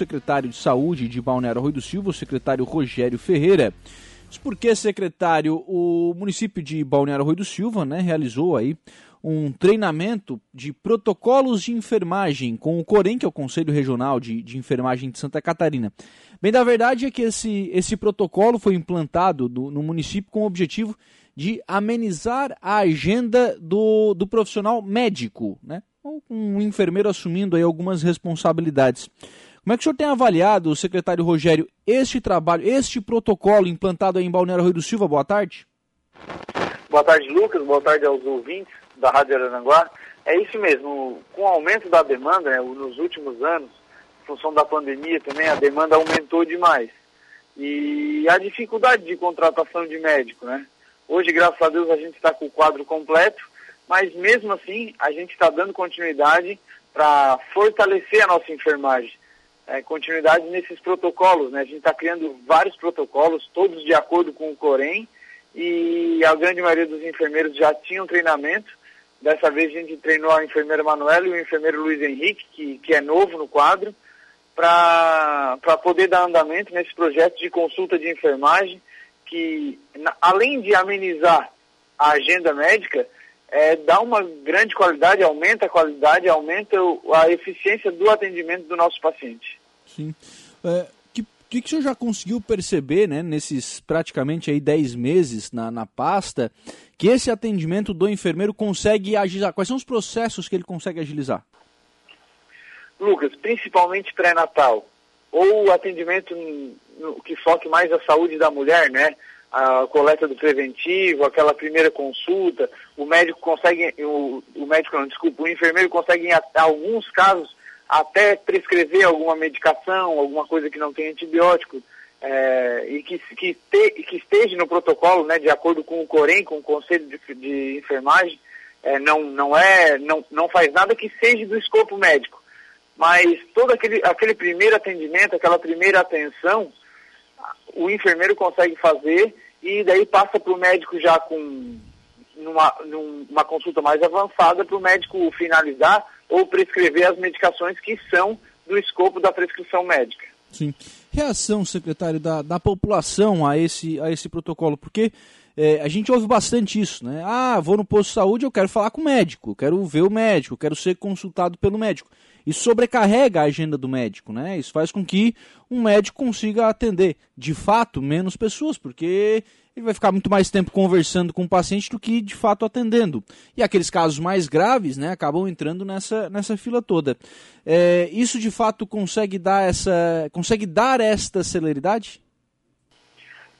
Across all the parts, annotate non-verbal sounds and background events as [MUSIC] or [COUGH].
secretário de Saúde de Balneário Rui do Silva, o secretário Rogério Ferreira. Isso porque, secretário, o município de Balneário Rui do Silva né, realizou aí um treinamento de protocolos de enfermagem com o Corém, que é o Conselho Regional de, de Enfermagem de Santa Catarina. Bem, da verdade é que esse, esse protocolo foi implantado do, no município com o objetivo de amenizar a agenda do, do profissional médico, né? Um enfermeiro assumindo aí algumas responsabilidades. Como é que o senhor tem avaliado, secretário Rogério, este trabalho, este protocolo implantado aí em Balneário Rui do Silva? Boa tarde. Boa tarde, Lucas. Boa tarde aos ouvintes da Rádio Arananguá. É isso mesmo, com o aumento da demanda, né, nos últimos anos, em função da pandemia também, a demanda aumentou demais. E a dificuldade de contratação de médico, né? Hoje, graças a Deus, a gente está com o quadro completo, mas mesmo assim, a gente está dando continuidade para fortalecer a nossa enfermagem. É, continuidade nesses protocolos, né? A gente está criando vários protocolos, todos de acordo com o Corém, e a grande maioria dos enfermeiros já tinham treinamento, Dessa vez a gente treinou a enfermeira Manuela e o enfermeiro Luiz Henrique, que, que é novo no quadro, para poder dar andamento nesse projeto de consulta de enfermagem, que na, além de amenizar a agenda médica, é, dá uma grande qualidade, aumenta a qualidade, aumenta a eficiência do atendimento do nosso paciente. Sim. É, que, que o senhor já conseguiu perceber, né, nesses praticamente aí 10 meses na, na pasta, que esse atendimento do enfermeiro consegue agilizar? Quais são os processos que ele consegue agilizar? Lucas, principalmente pré-natal, ou atendimento que foque mais a saúde da mulher, né? A coleta do preventivo, aquela primeira consulta, o médico consegue, o, o médico não, desculpa, o enfermeiro consegue em alguns casos até prescrever alguma medicação, alguma coisa que não tem antibiótico, é, e que, que, te, que, esteja no protocolo, né, de acordo com o Corém, com o Conselho de, de Enfermagem, é, não, não, é, não, não faz nada que seja do escopo médico. Mas todo aquele, aquele primeiro atendimento, aquela primeira atenção, o enfermeiro consegue fazer e daí passa para o médico já com numa, numa consulta mais avançada para o médico finalizar ou prescrever as medicações que são do escopo da prescrição médica. Sim. Reação, secretário, da, da população a esse, a esse protocolo, porque é, a gente ouve bastante isso, né? Ah, vou no posto de saúde, eu quero falar com o médico, quero ver o médico, quero ser consultado pelo médico. Isso sobrecarrega a agenda do médico, né? Isso faz com que um médico consiga atender, de fato, menos pessoas, porque ele vai ficar muito mais tempo conversando com o paciente do que de fato atendendo. E aqueles casos mais graves, né, acabam entrando nessa, nessa fila toda. É, isso de fato consegue dar essa, consegue dar esta celeridade?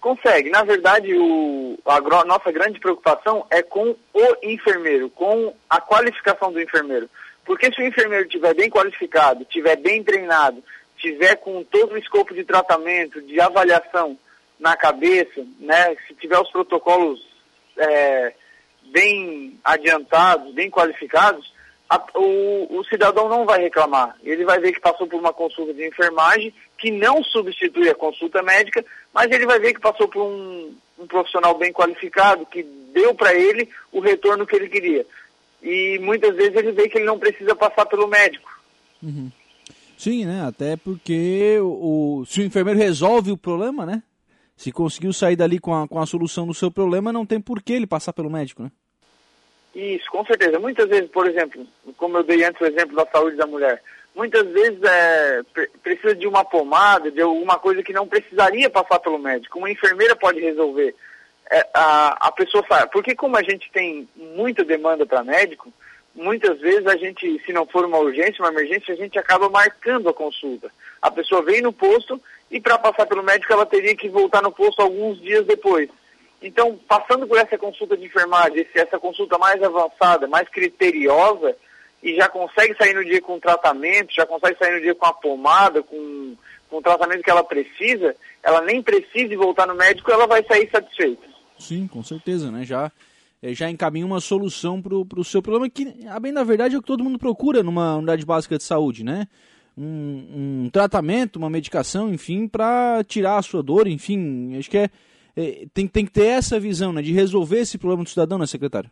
Consegue. Na verdade, o, a nossa grande preocupação é com o enfermeiro, com a qualificação do enfermeiro. Porque se o enfermeiro estiver bem qualificado, estiver bem treinado, tiver com todo o escopo de tratamento, de avaliação, na cabeça, né? Se tiver os protocolos é, bem adiantados, bem qualificados, a, o, o, cidadão não vai reclamar. Ele vai ver que passou por uma consulta de enfermagem, que não substitui a consulta médica, mas ele vai ver que passou por um, um profissional bem qualificado, que deu para ele o retorno que ele queria. E muitas vezes ele vê que ele não precisa passar pelo médico. Uhum. Sim, né? Até porque o, se o enfermeiro resolve o problema, né? Se conseguiu sair dali com a, com a solução do seu problema, não tem por que ele passar pelo médico, né? Isso, com certeza. Muitas vezes, por exemplo, como eu dei antes o exemplo da saúde da mulher, muitas vezes é, precisa de uma pomada, de alguma coisa que não precisaria passar pelo médico. Uma enfermeira pode resolver. É, a, a pessoa sabe. Porque como a gente tem muita demanda para médico, muitas vezes a gente, se não for uma urgência, uma emergência, a gente acaba marcando a consulta. A pessoa vem no posto e para passar pelo médico ela teria que voltar no posto alguns dias depois. Então, passando por essa consulta de enfermagem, essa consulta mais avançada, mais criteriosa, e já consegue sair no dia com tratamento, já consegue sair no dia com a pomada, com, com o tratamento que ela precisa, ela nem precisa voltar no médico, ela vai sair satisfeita. Sim, com certeza, né? Já, é, já encaminha uma solução para o seu problema, que, a bem da verdade, é o que todo mundo procura numa unidade básica de saúde, né? Um, um tratamento, uma medicação, enfim, para tirar a sua dor, enfim, acho que é, é, tem, tem que ter essa visão, né, de resolver esse problema do cidadão, né, secretário?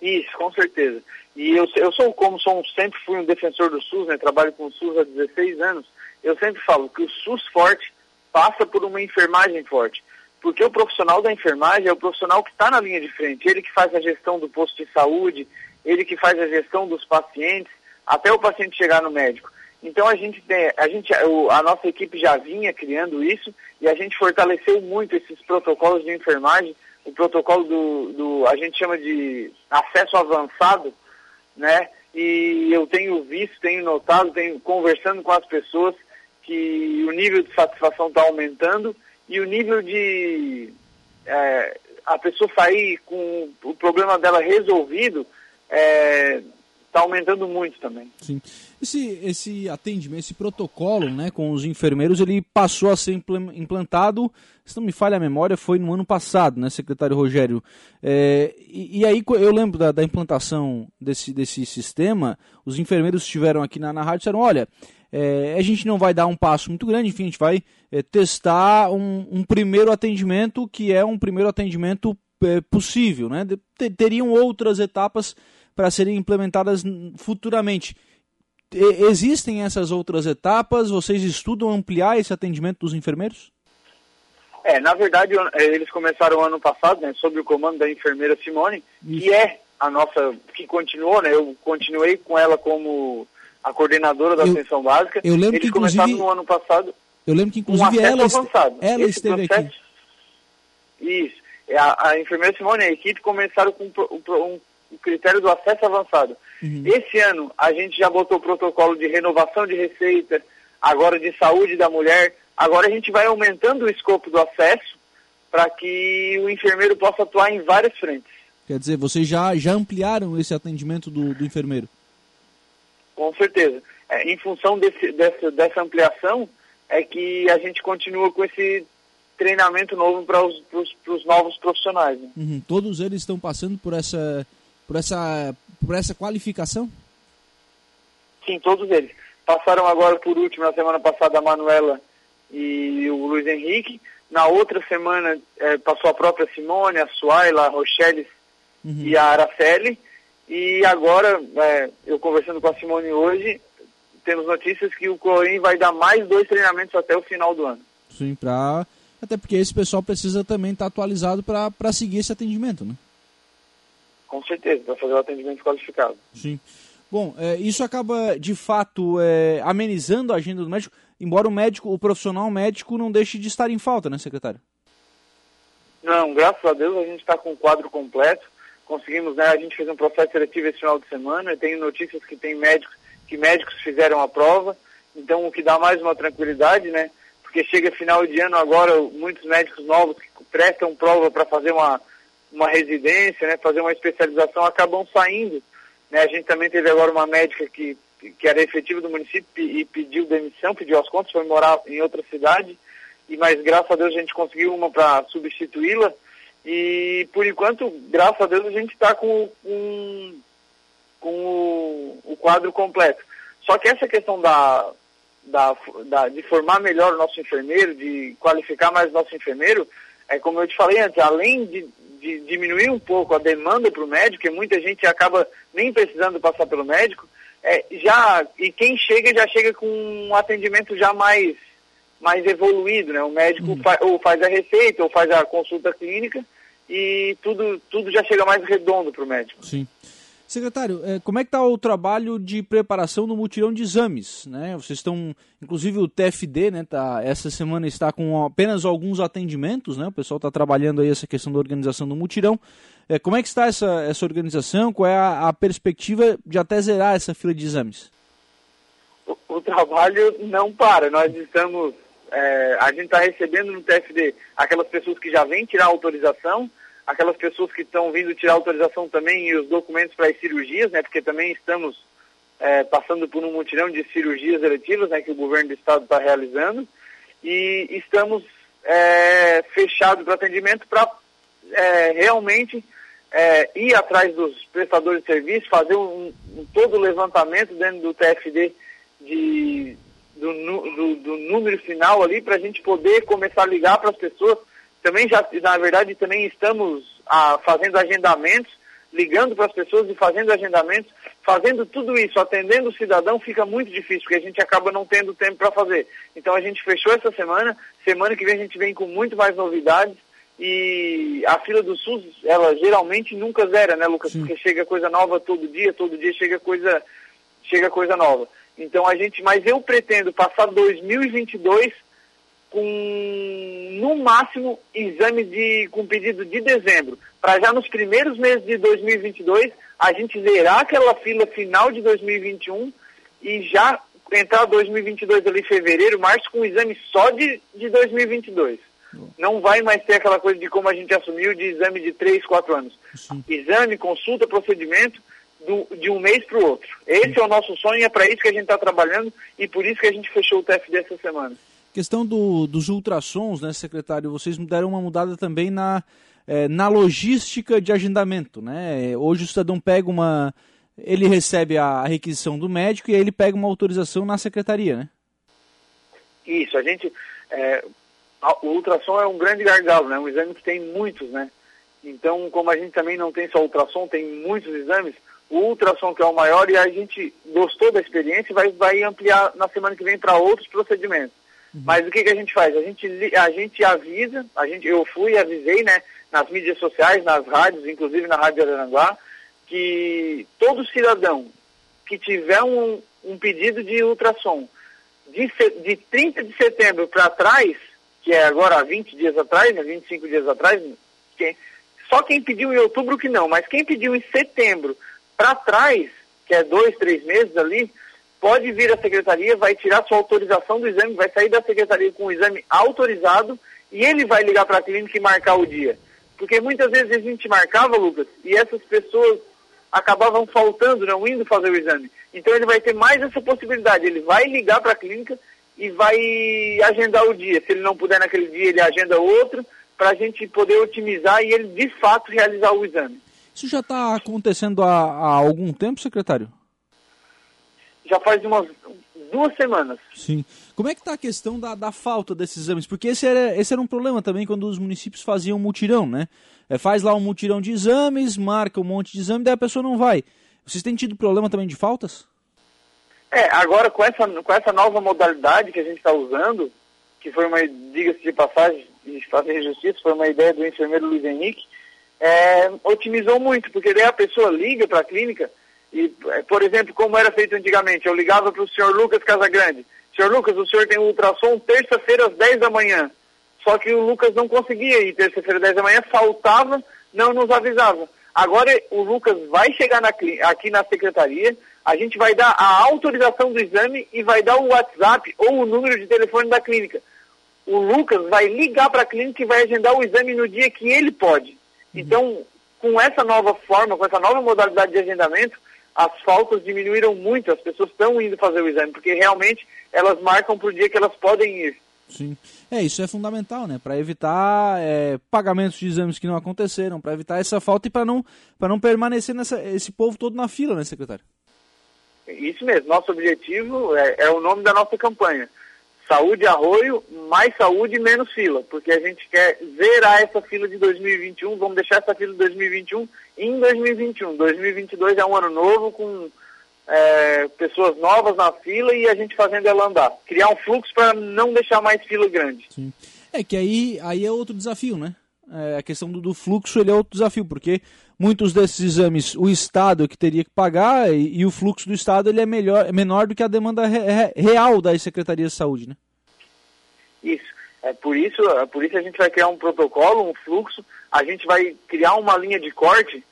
Isso, com certeza. E eu, eu sou, como sou, sempre fui um defensor do SUS, né, trabalho com o SUS há 16 anos, eu sempre falo que o SUS forte passa por uma enfermagem forte. Porque o profissional da enfermagem é o profissional que está na linha de frente, ele que faz a gestão do posto de saúde, ele que faz a gestão dos pacientes, até o paciente chegar no médico. Então a gente tem, a gente, a nossa equipe já vinha criando isso e a gente fortaleceu muito esses protocolos de enfermagem, o protocolo do, do a gente chama de acesso avançado, né? E eu tenho visto, tenho notado, tenho conversando com as pessoas que o nível de satisfação está aumentando e o nível de é, a pessoa sair com o problema dela resolvido é, tá aumentando muito também. Sim. Esse, esse atendimento, esse protocolo né, com os enfermeiros, ele passou a ser implantado, se não me falha a memória, foi no ano passado, né, secretário Rogério? É, e, e, aí eu lembro da, da, implantação desse, desse sistema, os enfermeiros estiveram aqui na, na rádio e disseram, olha, é, a gente não vai dar um passo muito grande, enfim, a gente vai é, testar um, um, primeiro atendimento que é um primeiro atendimento é, possível, né? Teriam outras etapas para serem implementadas futuramente. Existem essas outras etapas? Vocês estudam ampliar esse atendimento dos enfermeiros? É, na verdade, é, eles começaram ano passado, né, sob o comando da enfermeira Simone, Isso. que é a nossa, que continuou, né, eu continuei com ela como a coordenadora da eu, atenção básica. Eu lembro eles que, começaram no ano passado. Eu lembro que, inclusive, um ela, avançado. ela Esse esteve processo, aqui. Isso. É, a, a enfermeira Simone e a equipe começaram com um, um, um critério do acesso avançado. Uhum. Esse ano a gente já botou o protocolo de renovação de receita, agora de saúde da mulher. Agora a gente vai aumentando o escopo do acesso para que o enfermeiro possa atuar em várias frentes. Quer dizer, vocês já, já ampliaram esse atendimento do, do enfermeiro? Com certeza. É, em função desse, dessa, dessa ampliação, é que a gente continua com esse treinamento novo para os novos profissionais. Né? Uhum. Todos eles estão passando por essa por essa, por essa qualificação? Sim, todos eles. Passaram agora, por último, na semana passada, a Manuela e o Luiz Henrique. Na outra semana, é, passou a própria Simone, a Suaila, a Rochelle uhum. e a Araceli. E agora, é, eu conversando com a Simone hoje, temos notícias que o Corim vai dar mais dois treinamentos até o final do ano. Sim, pra... até porque esse pessoal precisa também estar tá atualizado para seguir esse atendimento, né? Com certeza, para fazer o atendimento qualificado. Sim. Bom, é, isso acaba de fato é, amenizando a agenda do médico, embora o médico, o profissional médico não deixe de estar em falta, né, secretário? Não, graças a Deus a gente está com o quadro completo. Conseguimos, né? A gente fez um processo seletivo esse final de semana. Eu tenho notícias que tem médicos que médicos fizeram a prova. Então, o que dá mais uma tranquilidade, né? Porque chega final de ano agora, muitos médicos novos que prestam prova para fazer uma uma residência, né, fazer uma especialização, acabam saindo. Né? A gente também teve agora uma médica que, que era efetiva do município e pediu demissão, pediu as contas, foi morar em outra cidade, e mas graças a Deus a gente conseguiu uma para substituí-la. E por enquanto, graças a Deus, a gente está com, com, com o, o, quadro completo. Só que essa questão da, da, da, de formar melhor o nosso enfermeiro, de qualificar mais o nosso enfermeiro, é como eu te falei antes, além de, de diminuir um pouco a demanda para o médico, que muita gente acaba nem precisando passar pelo médico, é, já e quem chega já chega com um atendimento já mais mais evoluído, né? O médico uhum. fa ou faz a receita ou faz a consulta clínica e tudo tudo já chega mais redondo para o médico. Sim. Secretário, é, como é que está o trabalho de preparação no mutirão de exames? Né? Vocês estão, inclusive o TFD, né, tá, essa semana está com apenas alguns atendimentos, né? O pessoal está trabalhando aí essa questão da organização do mutirão. É, como é que está essa, essa organização? Qual é a, a perspectiva de até zerar essa fila de exames? O, o trabalho não para. Nós estamos, é, a gente está recebendo no TFD aquelas pessoas que já vêm tirar autorização aquelas pessoas que estão vindo tirar autorização também e os documentos para as cirurgias, né, porque também estamos é, passando por um mutirão de cirurgias eletivas né, que o governo do estado está realizando. E estamos é, fechados para atendimento para é, realmente é, ir atrás dos prestadores de serviço, fazer um, um, todo o levantamento dentro do TFD de, do, do, do número final ali para a gente poder começar a ligar para as pessoas também já, na verdade, também estamos ah, fazendo agendamentos, ligando para as pessoas e fazendo agendamentos, fazendo tudo isso, atendendo o cidadão, fica muito difícil, porque a gente acaba não tendo tempo para fazer. Então a gente fechou essa semana, semana que vem a gente vem com muito mais novidades e a fila do SUS, ela geralmente nunca zera, né, Lucas? Sim. Porque chega coisa nova todo dia, todo dia chega coisa, chega coisa nova. Então a gente, mas eu pretendo passar 2022 com no máximo exames de com pedido de dezembro, para já nos primeiros meses de 2022 a gente zerar aquela fila final de 2021 e já entrar 2022 ali em fevereiro, março com exame só de, de 2022. Não vai mais ter aquela coisa de como a gente assumiu de exame de 3, 4 anos. Sim. Exame, consulta, procedimento do, de um mês para o outro. Esse Sim. é o nosso sonho, é para isso que a gente está trabalhando e por isso que a gente fechou o TFD essa semana. Questão do, dos ultrassons, né, secretário? Vocês deram uma mudada também na, é, na logística de agendamento, né? Hoje o cidadão pega uma. Ele recebe a requisição do médico e aí ele pega uma autorização na secretaria, né? Isso, a gente. É, o ultrassom é um grande gargalo, né? Um exame que tem muitos, né? Então, como a gente também não tem só ultrassom, tem muitos exames, o ultrassom que é o maior e a gente gostou da experiência vai, vai ampliar na semana que vem para outros procedimentos. Uhum. Mas o que, que a gente faz? A gente, a gente avisa, a gente, eu fui e avisei, né, nas mídias sociais, nas rádios, inclusive na Rádio Aranguá, que todo cidadão que tiver um, um pedido de ultrassom de, de 30 de setembro para trás, que é agora há 20 dias atrás, né, 25 dias atrás, só quem pediu em outubro que não, mas quem pediu em setembro para trás, que é dois, três meses ali, pode vir à secretaria, vai tirar sua autorização do exame, vai sair da secretaria com o exame autorizado e ele vai ligar para a clínica e marcar o dia. Porque muitas vezes a gente marcava, Lucas, e essas pessoas acabavam faltando, não indo fazer o exame. Então ele vai ter mais essa possibilidade, ele vai ligar para a clínica e vai agendar o dia. Se ele não puder naquele dia, ele agenda outro, para a gente poder otimizar e ele de fato realizar o exame. Isso já está acontecendo há, há algum tempo, secretário? Já faz umas duas semanas. Sim. Como é que está a questão da, da falta desses exames? Porque esse era, esse era um problema também quando os municípios faziam mutirão, né? É, faz lá um mutirão de exames, marca um monte de exame, daí a pessoa não vai. Vocês têm tido problema também de faltas? É, agora com essa, com essa nova modalidade que a gente está usando, que foi uma, diga-se de passagem, de fazer justiça, foi uma ideia do enfermeiro Luiz Henrique, é, otimizou muito, porque daí a pessoa liga para a clínica, e, eh, por exemplo, como era feito antigamente, eu ligava para o senhor Lucas Casagrande. Senhor Lucas, o senhor tem um ultrassom terça-feira às 10 da manhã. Só que o Lucas não conseguia ir terça-feira às 10 da manhã, faltava, não nos avisava. Agora o Lucas vai chegar na, aqui na secretaria, a gente vai dar a autorização do exame e vai dar o WhatsApp ou o número de telefone da clínica. O Lucas vai ligar para a clínica e vai agendar o exame no dia que ele pode. Uhum. Então, com essa nova forma, com essa nova modalidade de agendamento, as faltas diminuíram muito, as pessoas estão indo fazer o exame, porque realmente elas marcam para o dia que elas podem ir. Sim. É, isso é fundamental, né? Para evitar é, pagamentos de exames que não aconteceram, para evitar essa falta e para não, não permanecer nessa, esse povo todo na fila, né, secretário? Isso mesmo. Nosso objetivo é, é o nome da nossa campanha. Saúde Arroio, mais saúde, menos fila, porque a gente quer zerar essa fila de 2021, vamos deixar essa fila de 2021 em 2021. 2022 é um ano novo com é, pessoas novas na fila e a gente fazendo ela andar. Criar um fluxo para não deixar mais fila grande. Sim. É que aí, aí é outro desafio, né? É, a questão do, do, fluxo ele é outro desafio, porque muitos desses exames o Estado é que teria que pagar e, e o fluxo do Estado ele é, melhor, é menor do que a demanda re, real das secretarias de saúde, né? Isso. É por isso, é por isso a gente vai criar um protocolo, um fluxo, a gente vai criar uma linha de corte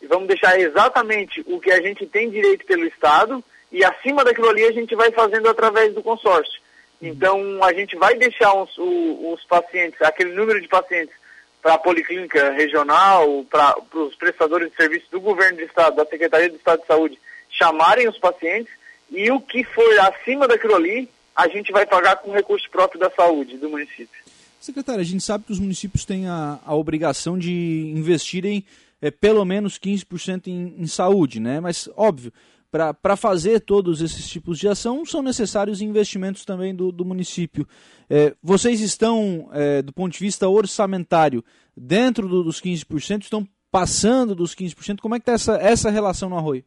e vamos deixar exatamente o que a gente tem direito pelo Estado e acima daquilo ali a gente vai fazendo através do consórcio. Uhum. Então a gente vai deixar os, os, os pacientes, aquele número de pacientes para a Policlínica Regional, para os prestadores de serviços do Governo do Estado, da Secretaria do Estado de Saúde, chamarem os pacientes e o que for acima daquilo ali, a gente vai pagar com recurso próprio da saúde do município. Secretário, a gente sabe que os municípios têm a, a obrigação de investirem é, pelo menos 15% em, em saúde, né? Mas, óbvio, para fazer todos esses tipos de ação são necessários investimentos também do, do município. É, vocês estão, é, do ponto de vista orçamentário, dentro do, dos 15%, estão passando dos 15%? Como é que está essa, essa relação no Arroio?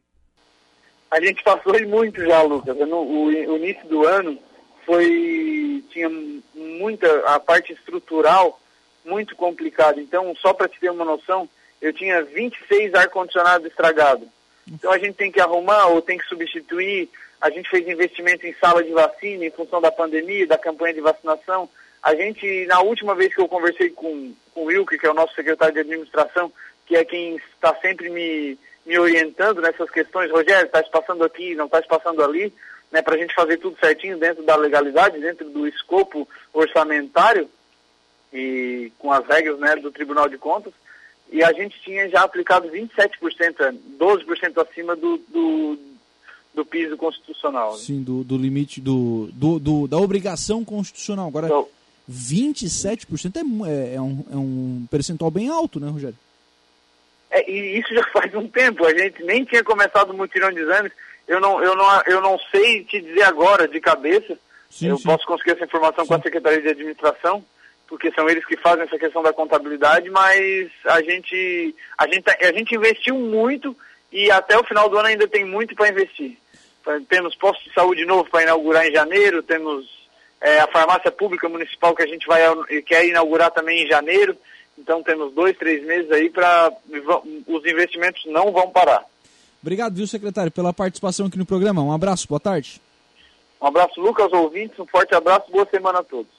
A gente passou e muito já, Lucas. No, o, o início do ano foi tinha muita a parte estrutural muito complicada. Então, só para te ter uma noção, eu tinha 26 ar condicionados estragados. Então a gente tem que arrumar ou tem que substituir. A gente fez investimento em sala de vacina em função da pandemia, da campanha de vacinação. A gente, na última vez que eu conversei com, com o Wilke, que é o nosso secretário de administração, que é quem está sempre me, me orientando nessas questões, Rogério, está se passando aqui, não está se passando ali, né, para a gente fazer tudo certinho dentro da legalidade, dentro do escopo orçamentário e com as regras né, do Tribunal de Contas e a gente tinha já aplicado 27%, 12% acima do, do, do piso constitucional. Né? Sim, do, do limite, do, do, do, da obrigação constitucional. Agora, então, 27% é, é, é, um, é um percentual bem alto, né, Rogério? É, e isso já [LAUGHS] faz um tempo, a gente nem tinha começado o mutirão de exames, eu não, eu não, eu não sei te dizer agora de cabeça, sim, eu sim. posso conseguir essa informação sim. com a Secretaria de Administração, porque são eles que fazem essa questão da contabilidade, mas a gente, a gente, a gente investiu muito e até o final do ano ainda tem muito para investir. Temos postos de saúde novo para inaugurar em janeiro, temos é, a farmácia pública municipal que a gente vai quer inaugurar também em janeiro. Então temos dois, três meses aí para os investimentos não vão parar. Obrigado, viu, secretário, pela participação aqui no programa. Um abraço, boa tarde. Um abraço, Lucas, ouvintes, um forte abraço, boa semana a todos.